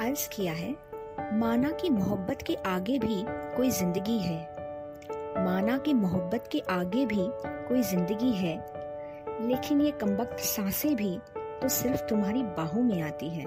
अर्ज़ किया है, माना कि मोहब्बत के आगे भी कोई ज़िंदगी है। माना कि मोहब्बत के आगे भी कोई ज़िंदगी है, लेकिन ये कमबख्त साँसें भी तो सिर्फ़ तुम्हारी बाहों में आती हैं।